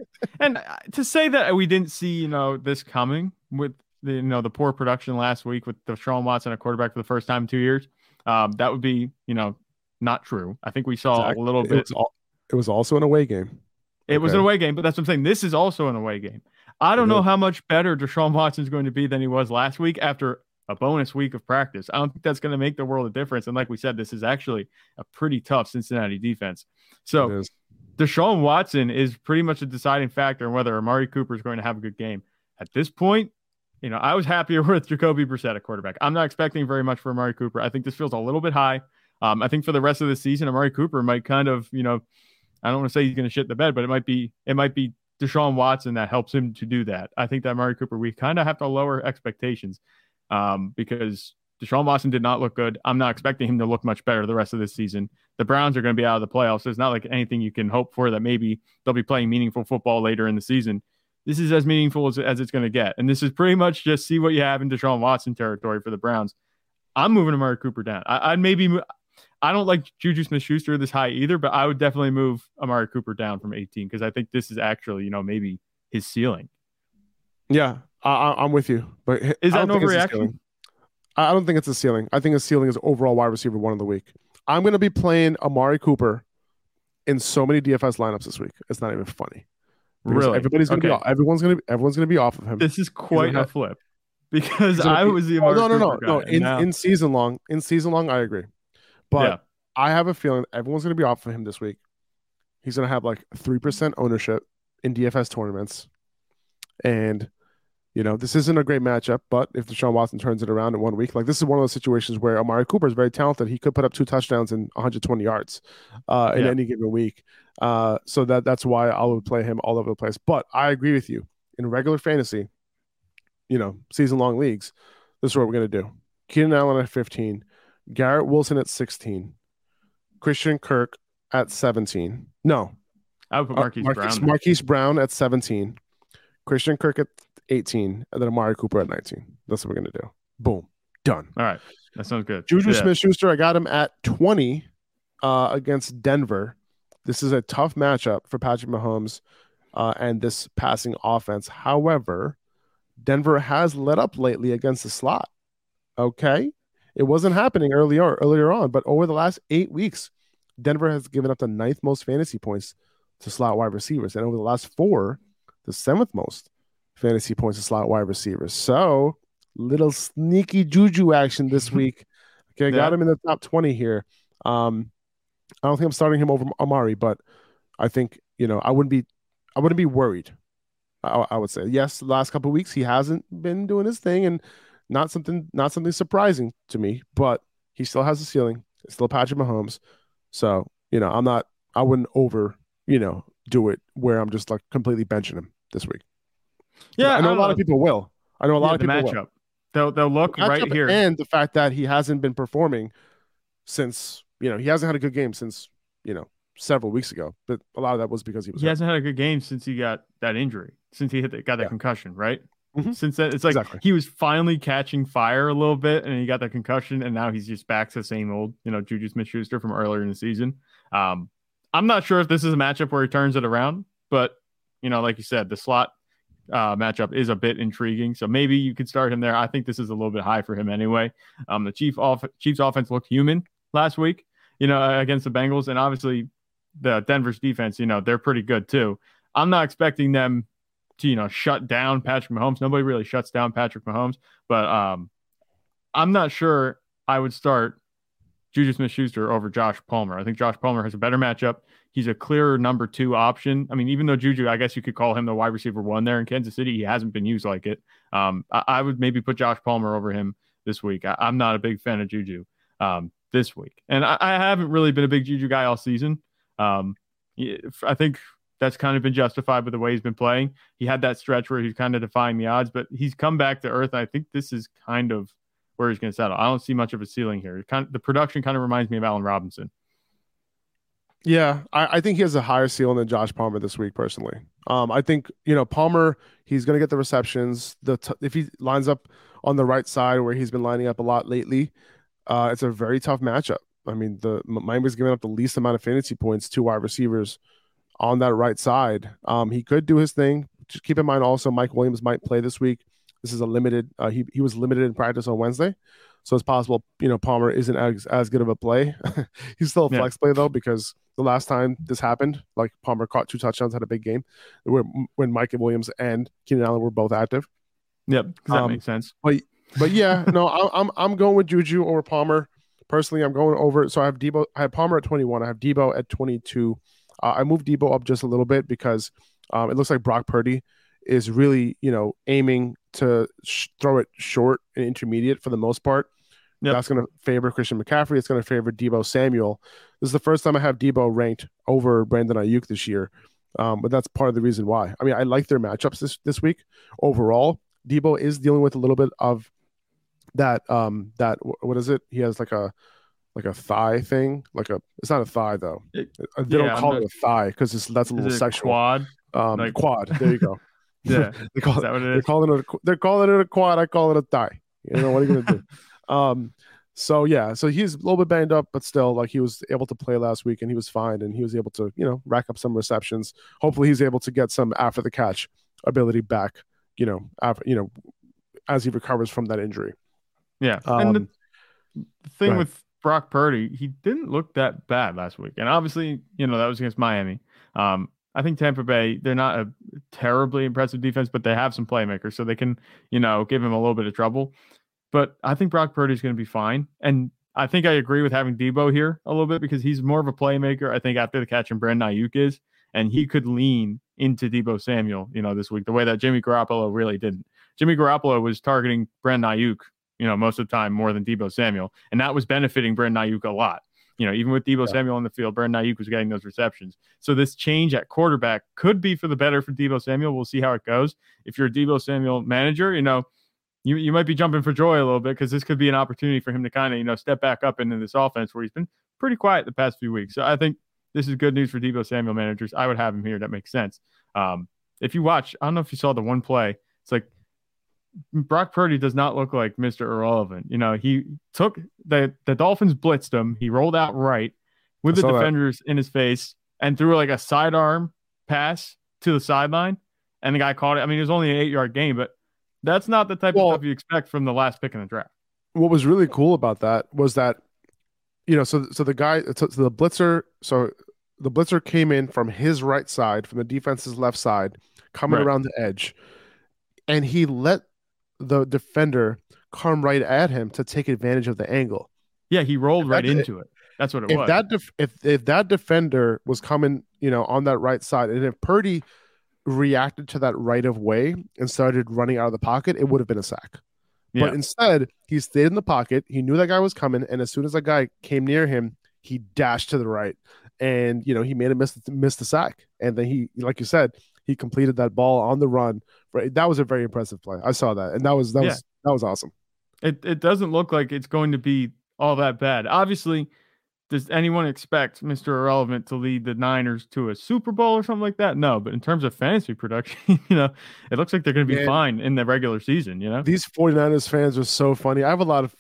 and uh, to say that we didn't see, you know, this coming with the, you know, the poor production last week with Deshaun Watson, a quarterback for the first time in two years um, that would be, you know, not true. I think we saw exactly. a little bit. It was, all, it was, also an away game. It okay. was an away game, but that's what I'm saying. This is also an away game. I don't know how much better Deshaun Watson is going to be than he was last week after a bonus week of practice. I don't think that's going to make the world a difference. And like we said, this is actually a pretty tough Cincinnati defense. So Deshaun Watson is pretty much a deciding factor in whether Amari Cooper is going to have a good game. At this point, you know, I was happier with Jacoby Brissett at quarterback. I'm not expecting very much for Amari Cooper. I think this feels a little bit high. Um, I think for the rest of the season, Amari Cooper might kind of, you know, I don't want to say he's going to shit the bed, but it might be, it might be Deshaun Watson that helps him to do that. I think that Murray Cooper, we kind of have to lower expectations um, because Deshaun Watson did not look good. I'm not expecting him to look much better the rest of this season. The Browns are going to be out of the playoffs. So it's not like anything you can hope for that maybe they'll be playing meaningful football later in the season this is as meaningful as, as it's going to get. And this is pretty much just see what you have in Deshaun Watson territory for the Browns. I'm moving Amari Cooper down. I, would maybe, I don't like JuJu Smith-Schuster this high either, but I would definitely move Amari Cooper down from 18 because I think this is actually, you know, maybe his ceiling. Yeah, I, am with you. But is that an overreaction? I don't think it's a ceiling. I think his ceiling is overall wide receiver one of the week. I'm going to be playing Amari Cooper in so many DFS lineups this week. It's not even funny. Really, everybody's gonna okay. be everyone's gonna be everyone's gonna be off of him. This is quite a have, flip because I was the Amari oh, no no no no in, now... in season long in season long I agree, but yeah. I have a feeling everyone's gonna be off of him this week. He's gonna have like three percent ownership in DFS tournaments, and you know, this isn't a great matchup, but if Deshaun Watson turns it around in one week, like this is one of those situations where Amari Cooper is very talented. He could put up two touchdowns and 120 yards uh, in yeah. any given week. Uh, so that that's why I would play him all over the place. But I agree with you. In regular fantasy, you know, season long leagues, this is what we're gonna do. Keenan Allen at 15, Garrett Wilson at 16, Christian Kirk at 17. No. I would put Marquise, uh, Marquise Brown. Marquise Brown at 17. Christian Kirk at 18, and then Amari Cooper at 19. That's what we're gonna do. Boom, done. All right, that sounds good. Juju yeah. Smith Schuster, I got him at 20 uh, against Denver. This is a tough matchup for Patrick Mahomes uh, and this passing offense. However, Denver has let up lately against the slot. Okay, it wasn't happening earlier earlier on, but over the last eight weeks, Denver has given up the ninth most fantasy points to slot wide receivers, and over the last four, the seventh most fantasy points to slot wide receivers. So little sneaky juju action this week. Okay, I got him in the top 20 here. Um, I don't think I'm starting him over Amari, but I think, you know, I wouldn't be I wouldn't be worried. I, I would say. Yes, the last couple weeks he hasn't been doing his thing and not something not something surprising to me, but he still has a ceiling. It's still Patrick Mahomes. So, you know, I'm not I wouldn't over, you know, do it where I'm just like completely benching him this week. Yeah, I know I a lot know. of people will. I know a lot yeah, of people matchup. Will. They'll they'll look the right here, and the fact that he hasn't been performing since you know he hasn't had a good game since you know several weeks ago. But a lot of that was because he was. He hurt. hasn't had a good game since he got that injury, since he hit the, got that yeah. concussion, right? Mm-hmm. Since then, it's like exactly. he was finally catching fire a little bit, and he got that concussion, and now he's just back to the same old, you know, Juju Smith-Schuster from earlier in the season. Um, I'm not sure if this is a matchup where he turns it around, but you know, like you said, the slot uh, matchup is a bit intriguing. So maybe you could start him there. I think this is a little bit high for him anyway. Um, the Chief off- Chiefs offense looked human last week, you know, against the Bengals, and obviously the Denver's defense, you know, they're pretty good too. I'm not expecting them to, you know, shut down Patrick Mahomes. Nobody really shuts down Patrick Mahomes, but um, I'm not sure I would start Juju Smith Schuster over Josh Palmer. I think Josh Palmer has a better matchup. He's a clearer number two option. I mean, even though Juju, I guess you could call him the wide receiver one there in Kansas City, he hasn't been used like it. Um, I, I, would maybe put Josh Palmer over him this week. I, am not a big fan of Juju um, this week. And I, I, haven't really been a big Juju guy all season. Um, I think that's kind of been justified with the way he's been playing. He had that stretch where he's kind of defying the odds, but he's come back to earth. I think this is kind of where he's going to settle. I don't see much of a ceiling here. Kind of, the production kind of reminds me of Allen Robinson. Yeah, I, I, think he has a higher ceiling than Josh Palmer this week, personally. Um, I think you know Palmer, he's going to get the receptions. The t- if he lines up on the right side where he's been lining up a lot lately, uh, it's a very tough matchup. I mean, the Miami's giving up the least amount of fantasy points to wide receivers on that right side. Um, he could do his thing. Just keep in mind also, Mike Williams might play this week. This is a limited. Uh, he he was limited in practice on Wednesday, so it's possible you know Palmer isn't as as good of a play. He's still a yeah. flex play though because the last time this happened, like Palmer caught two touchdowns, had a big game, where when Mike and Williams and Keenan Allen were both active. Yep, that um, makes sense. But but yeah, no, I, I'm I'm going with Juju over Palmer. Personally, I'm going over. So I have Deebo. I have Palmer at 21. I have Deebo at 22. Uh, I moved Deebo up just a little bit because um, it looks like Brock Purdy is really you know aiming to sh- throw it short and intermediate for the most part. Yep. That's going to favor Christian McCaffrey. It's going to favor Deebo Samuel. This is the first time I have Deebo ranked over Brandon Aiyuk this year, um, but that's part of the reason why. I mean, I like their matchups this this week overall. Deebo is dealing with a little bit of that. Um, that what is it? He has like a like a thigh thing, like a. It's not a thigh though. It, uh, they yeah, don't call not, it a thigh because that's a little sexual. quad. Um, like, quad. There you go. Yeah, they call it, they're calling it a, they're calling it a quad. I call it a thigh. You know what are you gonna do? Um, So yeah, so he's a little bit banged up, but still, like he was able to play last week and he was fine and he was able to, you know, rack up some receptions. Hopefully, he's able to get some after the catch ability back. You know, after you know, as he recovers from that injury. Yeah, Um, and the, the thing with Brock Purdy, he didn't look that bad last week, and obviously, you know, that was against Miami. Um, I think Tampa Bay, they're not a terribly impressive defense, but they have some playmakers, so they can, you know, give him a little bit of trouble. But I think Brock Purdy's going to be fine, and I think I agree with having Deebo here a little bit because he's more of a playmaker. I think after the catch and Brandon Aiyuk is, and he could lean into Deebo Samuel, you know, this week the way that Jimmy Garoppolo really didn't. Jimmy Garoppolo was targeting Brandon Aiyuk, you know, most of the time more than Deebo Samuel, and that was benefiting Brandon Aiyuk a lot. You know, even with Deebo Yeah. Samuel on the field, Brandon Aiyuk was getting those receptions. So this change at quarterback could be for the better for Deebo Samuel. We'll see how it goes. If you're a Deebo Samuel manager, you know, you, you might be jumping for joy a little bit because this could be an opportunity for him to kind of, you know, step back up into this offense where he's been pretty quiet the past few weeks. So I think this is good news for Deebo Samuel managers. I would have him here. That makes sense. Um, if you watch, I don't know if you saw the one play. It's like Brock Purdy does not look like Mr. Irrelevant. You know, he took the the Dolphins blitzed him. He rolled out right with I the saw that. defenders in his face and threw like a sidearm pass to the sideline, and the guy caught it. I mean, it was only an eight yard game, but that's not the type Well- of stuff you expect from the last pick in the draft. what was really cool about that was that you know so so the guy so the blitzer so the blitzer came in from his right side from the defense's left side coming Right. around the edge and he let the defender come right at him to take advantage of the angle Yeah, he rolled If right that- into it. That's what it if was. that def- if if that defender was coming you know on that right side and if Purdy reacted to that right of way and started running out of the pocket it would have been a sack yeah. but instead, he stayed in the pocket. He knew that guy was coming, and as soon as that guy came near him, he dashed to the right, and you know he made him miss miss the sack. And then he, like you said, he completed that ball on the run. Right, that was a very impressive play. I saw that, and that was that Yeah. was that was awesome. it it doesn't look like it's going to be all that bad. Obviously, does anyone expect Mr. Irrelevant to lead the Niners to a Super Bowl or something like that? No, but in terms of fantasy production, you know, it looks like they're going to be Man. fine in the regular season, you know? These 49ers fans are so funny. I have a lot of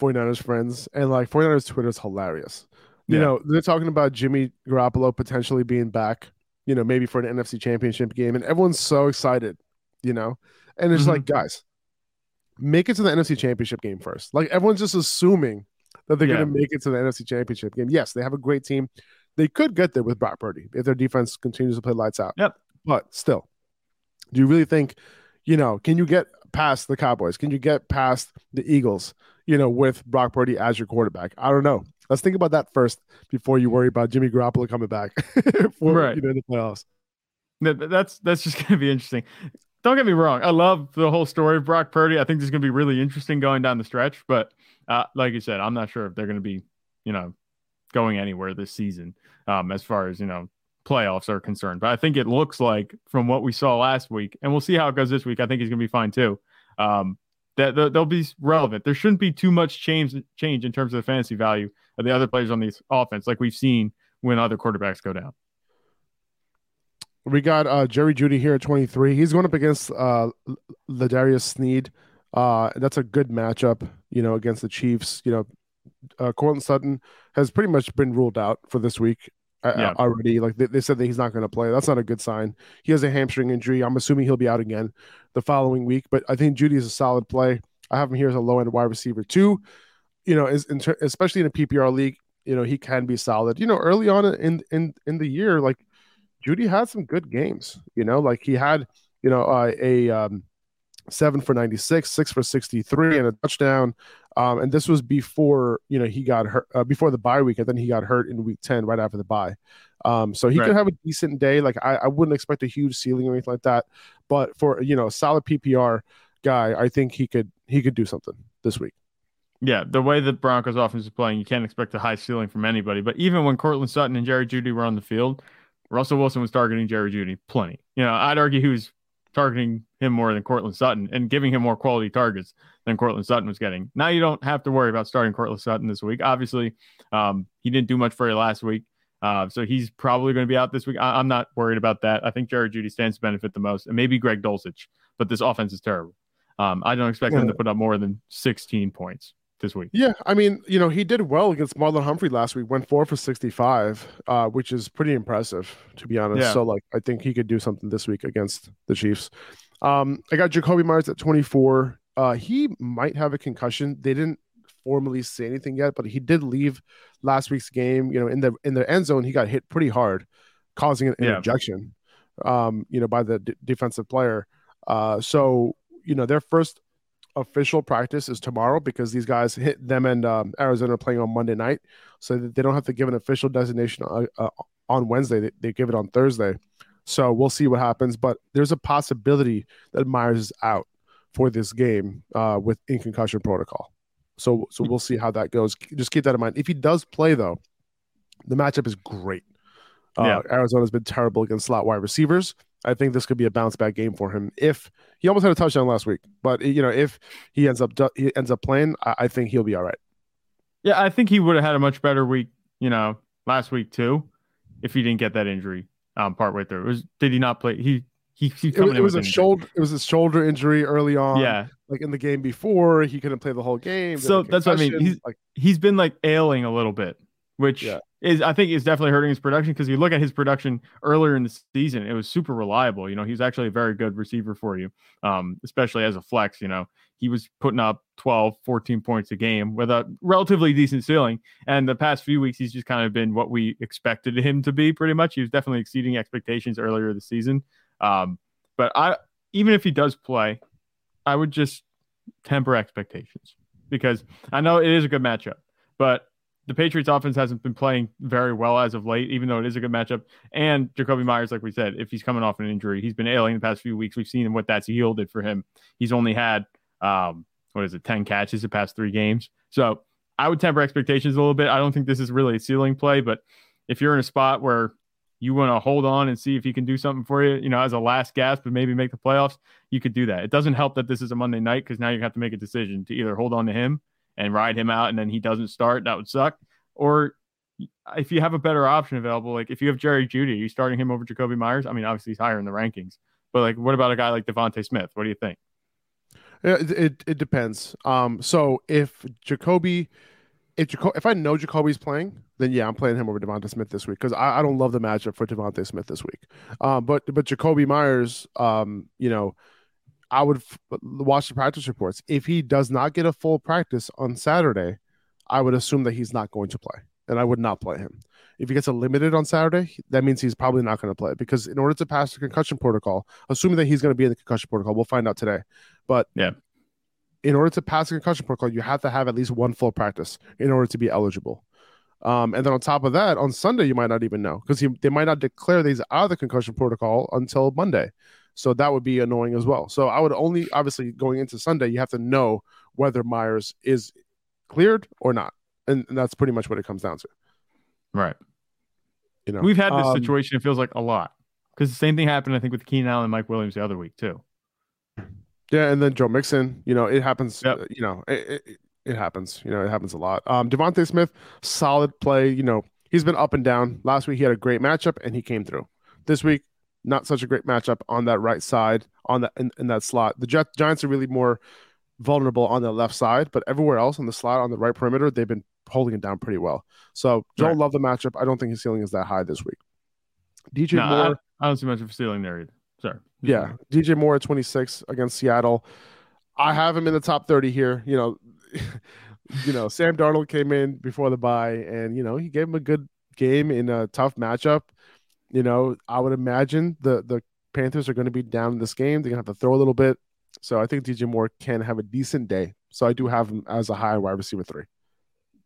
49ers friends, and like 49ers Twitter is hilarious. You Yeah. know, they're talking about Jimmy Garoppolo potentially being back, you know, maybe for an NFC championship game, and everyone's so excited, you know, and it's Mhm. like, guys, make it to the NFC championship game first. Like everyone's just assuming that they're Yeah. going to make it to the NFC championship game. Yes, they have a great team. They could get there with Brock Purdy if their defense continues to play lights out. Yep. But still, do you really think, you know, can you get past the Cowboys? Can you get past the Eagles, you know, with Brock Purdy as your quarterback? I don't know. Let's think about that first before you worry about Jimmy Garoppolo coming back for Right. you know, the playoffs. That- that- That's that's just going to be interesting. Don't get me wrong. I love the whole story of Brock Purdy. I think this is going to be really interesting going down the stretch. But uh, like you said, I'm not sure if they're going to be, you know, going anywhere this season um, as far as you know playoffs are concerned. But I think it looks like from what we saw last week, and we'll see how it goes this week. I think he's going to be fine too. Um, that they'll be relevant. There shouldn't be too much change change in terms of the fantasy value of the other players on this offense, like we've seen when other quarterbacks go down. We got uh, Jerry Jeudy here at 23. He's going up against uh, L'Jarius Sneed. Uh, that's a good matchup, you know, against the Chiefs. You know, uh, Courtland Sutton has pretty much been ruled out for this week Yeah. already. Like they, they said that he's not going to play. That's not a good sign. He has a hamstring injury. I'm assuming he'll be out again the following week. But I think Jeudy is a solid play. I have him here as a low end wide receiver too. You know, is in ter- especially in a PPR league. You know, he can be solid. You know, early on in in in the year, like Jeudy had some good games. You know, like he had you know uh, a um, seven for 96, six for 63, and a touchdown. Um, and this was before you know he got hurt uh, before the bye week, and then he got hurt in week 10 right after the bye. Um, so he Right. could have a decent day. Like I, I wouldn't expect a huge ceiling or anything like that, but for you know a solid PPR guy, I think he could he could do something this week. Yeah, the way the Broncos offense is playing, you can't expect a high ceiling from anybody. But even when Courtland Sutton and Jerry Jeudy were on the field, Russell Wilson was targeting Jerry Jeudy plenty. You know, I'd argue he was targeting him more than Courtland Sutton and giving him more quality targets than Courtland Sutton was getting. Now you don't have to worry about starting Courtland Sutton this week. Obviously, um, he didn't do much for you last week. Uh, so he's probably going to be out this week. I- I'm not worried about that. I think Jerry Jeudy stands to benefit the most, and maybe Greg Dulcich, but this offense is terrible. Um, I don't expect them Yeah. to put up more than 16 points. This week. Yeah, I mean, you know, he did well against Marlon Humphrey last week. Went four for sixty-five, uh, which is pretty impressive, to be honest. Yeah. So, like, I think he could do something this week against the Chiefs. Um, I got Jakobi Meyers at twenty-four. Uh, he might have a concussion. They didn't formally say anything yet, but he did leave last week's game. You know, in the in the end zone, he got hit pretty hard, causing an, Yeah. ejection. Um, you know, by the d- defensive player. Uh, so you know, their first official practice is tomorrow because these guys hit them and um, Arizona playing on Monday night, so that they don't have to give an official designation uh, uh, on Wednesday. They, they give it on Thursday, so we'll see what happens. But there's a possibility that Meyers is out for this game uh, with in concussion protocol. So so we'll see how that goes. Just keep that in mind. If he does play though, the matchup is great. Uh, Yeah. Arizona's been terrible against slot wide receivers. I think this could be a bounce back game for him. If he almost had a touchdown last week, but you know if he ends up he ends up playing, I, I think he'll be all right. Yeah, I think he would have had a much better week, you know, last week too, if he didn't get that injury um partway through. It was did he not play? He he he's It, was- it was a injury. shoulder. It was a shoulder injury early on. Yeah, like in the game before, he couldn't play the whole game. So that's what I mean. He's- like he's been like ailing a little bit, which Yeah. is I think is definitely hurting his production because you look at his production earlier in the season, it was super reliable. You know, he's actually a very good receiver for you, um, especially as a flex. You know, he was putting up 12, 14 points a game with a relatively decent ceiling. And the past few weeks, he's just kind of been what we expected him to be pretty much. He was definitely exceeding expectations earlier this season. Um, but I, even if he does play, I would just temper expectations because I know it is a good matchup, but the Patriots offense hasn't been playing very well as of late, even though it is a good matchup. And Jakobi Meyers, like we said, if he's coming off an injury, he's been ailing the past few weeks. We've seen what that's yielded for him. He's only had um, what is it, 10 catches the past three games. So I would temper expectations a little bit. I don't think this is really a ceiling play, but if you're in a spot where you want to hold on and see if he can do something for you, you know, as a last gasp, but maybe make the playoffs, you could do that. It doesn't help that this is a Monday night because now you have to make a decision to either hold on to him and ride him out and then he doesn't start. That would suck. Or if you have a better option available, like if you have Jerry Jeudy, are you starting him over Jakobi Meyers? I mean, obviously he's higher in the rankings, but like, what about a guy like DeVonta Smith? What do you think? It, it it depends. Um, so if Jakobi, if Jaco- if I know Jakobi's playing, then yeah, I'm playing him over DeVonta Smith this week because I, I don't love the matchup for DeVonta Smith this week. Um, but but Jakobi Meyers, um, you know, I would f- watch the practice reports. If he does not get a full practice on Saturday, I would assume that he's not going to play, and I would not play him. If he gets a limited on Saturday, that means he's probably not going to play because in order to pass the concussion protocol, assuming that he's going to be in the concussion protocol, we'll find out today. But Yeah. in order to pass the concussion protocol, you have to have at least one full practice in order to be eligible. Um, and then on top of that, on Sunday you might not even know because they might not declare these out of the concussion protocol until Monday. So that would be annoying as well. So I would only obviously going into Sunday, you have to know whether Meyers is cleared or not, and, and that's pretty much what it comes down to. Right. You know, We've had this Um, situation, it feels like a lot because the same thing happened, I think, with Keenan Allen and Mike Williams the other week, too. Yeah, and then Joe Mixon, you know, it happens. Yep. uh, You know, it, it, it happens. You know, it happens a lot. Um, DeVonta Smith, solid play. You know, he's been up and down. Last week he had a great matchup and he came through. This week, not such a great matchup on that right side on that in, in that slot. The Jet, Giants are really more vulnerable on the left side, but everywhere else on the slot on the right perimeter, they've been holding it down pretty well. So don't Right. love the matchup. I don't think his ceiling is that high this week. DJ No, Moore. I, I don't see much of a ceiling there either. Sorry. Yeah, DJ Moore at 26 against Seattle. I have him in the top 30 here. You know, you know, Sam Darnold came in before the bye, and you know he gave him a good game in a tough matchup. You know, I would imagine the the Panthers are going to be down in this game. They're going to have to throw a little bit. So I think DJ Moore can have a decent day. So I do have him as a high wide receiver three.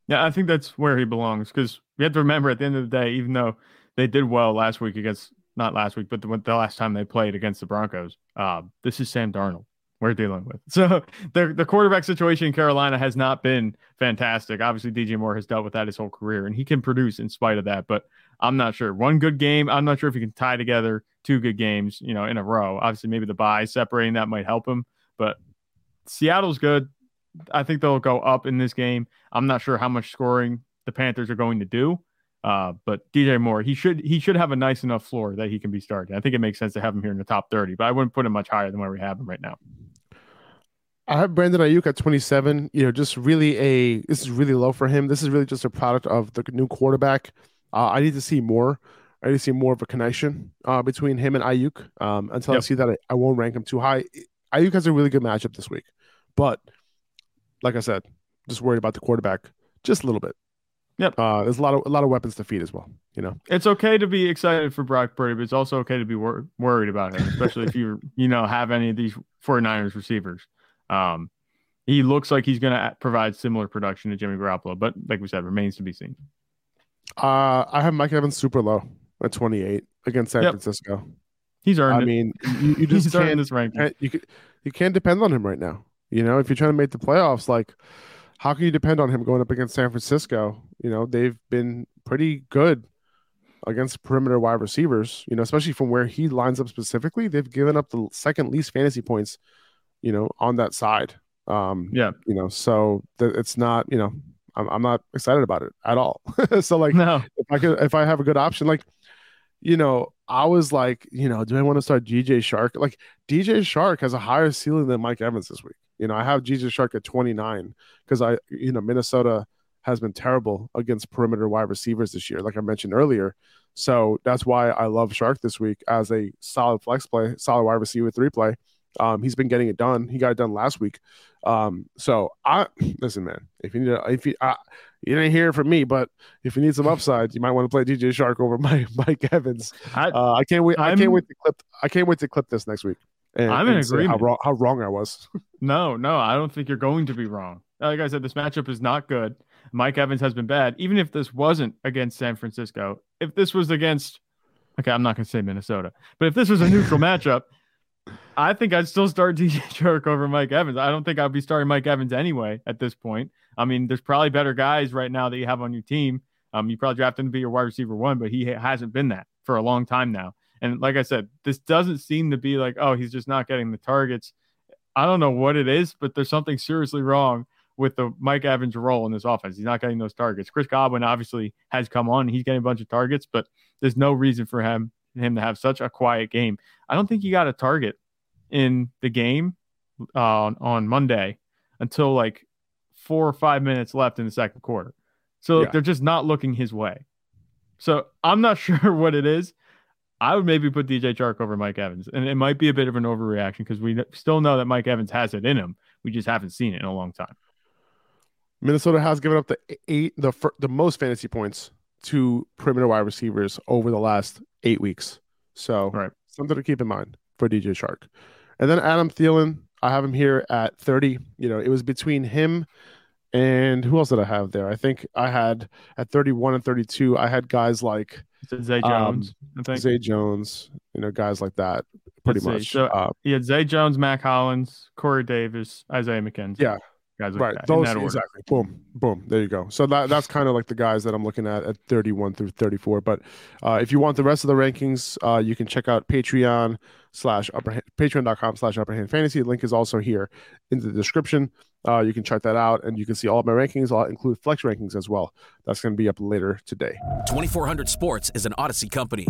Yeah, I think that's where he belongs because we have to remember at the end of the day, even though they did well last week against not last week, but the, the last time they played against the Broncos, uh, this is Sam Darnold we're dealing with. So the the quarterback situation in Carolina has not been fantastic. Obviously, DJ Moore has dealt with that his whole career, and he can produce in spite of that. But I'm not sure. One good game, I'm not sure if he can tie together two good games, you know, in a row. Obviously, maybe the bye separating that might help him, but Seattle's good. I think they'll go up in this game. I'm not sure how much scoring the Panthers are going to do. Uh, but DJ Moore, he should he should have a nice enough floor that he can be started. I think it makes sense to have him here in the top 30, but I wouldn't put him much higher than where we have him right now. I have Brandon Aiyuk at 27. You know, just really a this is really low for him. This is really just a product of the new quarterback. Uh, I need to see more. I need to see more of a connection uh, between him and Aiyuk. Um, until yep. I see that, I, I, won't rank him too high. Aiyuk has a really good matchup this week, but like I said, just worried about the quarterback just a little bit. Yep. Uh, there's a lot of a lot of weapons to feed as well. You know, it's okay to be excited for Brock Purdy, but it's also okay to be wor- worried about him, especially if you you know have any of these 49ers receivers. Um, he looks like he's going to provide similar production to Jimmy Garoppolo, but like we said, remains to be seen. Uh, I have Mike Evans super low at 28 against San yep. Francisco. He's earned. I it. mean, you, you just can't, this ranking. You, you can't depend on him right now. You know, if you're trying to make the playoffs, like how can you depend on him going up against San Francisco? You know, they've been pretty good against perimeter wide receivers, you know, especially from where he lines up specifically. They've given up the second least fantasy points, you know, on that side. Um, yeah, you know, so th- it's not, you know, I'm, I'm not excited about it at all. so like, no, if I could, if I have a good option, like, you know, I was like, you know, do I want to start DJ Chark? Like DJ Chark has a higher ceiling than Mike Evans this week. You know, I have DJ Chark at 29 because I, you know, Minnesota has been terrible against perimeter wide receivers this year, like I mentioned earlier. So that's why I love Chark this week as a solid flex play, solid wide receiver three play. Um, he's been getting it done. He got it done last week. Um, so I listen, man. If you need, a, if you, I, you didn't hear from me, but if you need some upside, you might want to play DJ Chark over Mike Mike Evans. I, uh, I can't wait. I'm, I can not wait to clip. I can't wait to clip this next week. And, I'm in agreement. How wrong, how wrong I was. no, no, I don't think you're going to be wrong. Like I said, this matchup is not good. Mike Evans has been bad. Even if this wasn't against San Francisco, if this was against, okay, I'm not going to say Minnesota, but if this was a neutral matchup, I think I'd still start DJ Chark over Mike Evans. I don't think I'd be starting Mike Evans anyway at this point. I mean, there's probably better guys right now that you have on your team. Um, you probably drafted him to be your wide receiver one, but he hasn't been that for a long time now. And like I said, this doesn't seem to be like, oh, he's just not getting the targets. I don't know what it is, but there's something seriously wrong with the Mike Evans role in this offense. He's not getting those targets. Chris Godwin obviously has come on. He's getting a bunch of targets, but there's no reason for him him to have such a quiet game. I don't think he got a target in the game uh, on Monday until like four or five minutes left in the second quarter. So yeah. they're just not looking his way. So I'm not sure what it is. I would maybe put DJ Chark over Mike Evans, and it might be a bit of an overreaction because we still know that Mike Evans has it in him. We just haven't seen it in a long time. Minnesota has given up the eight the the most fantasy points to perimeter wide receivers over the last eight weeks. So right. something to keep in mind for DJ Chark. And then Adam Thielen, I have him here at 30. You know, it was between him and who else did I have there? I think I had at 31 and 32, I had guys like Zay um, Jones, um, I think. Zay Jones, you know, guys like that, pretty Let's much. So uh, he had Zay Jones, Mack Hollins, Corey Davis, Isaiah McKenzie. Yeah, guys like right. That, Those exactly. Boom, boom. There you go. So that that's kind of like the guys that I'm looking at at 31 through 34. But uh, if you want the rest of the rankings, uh, you can check out Patreon slash upper patreon.com slash upper hand fantasy. Link is also here in the description. Uh, you can check that out and you can see all of my rankings. I'll include flex rankings as well. That's going to be up later today. 2400 Sports is an Audacy company.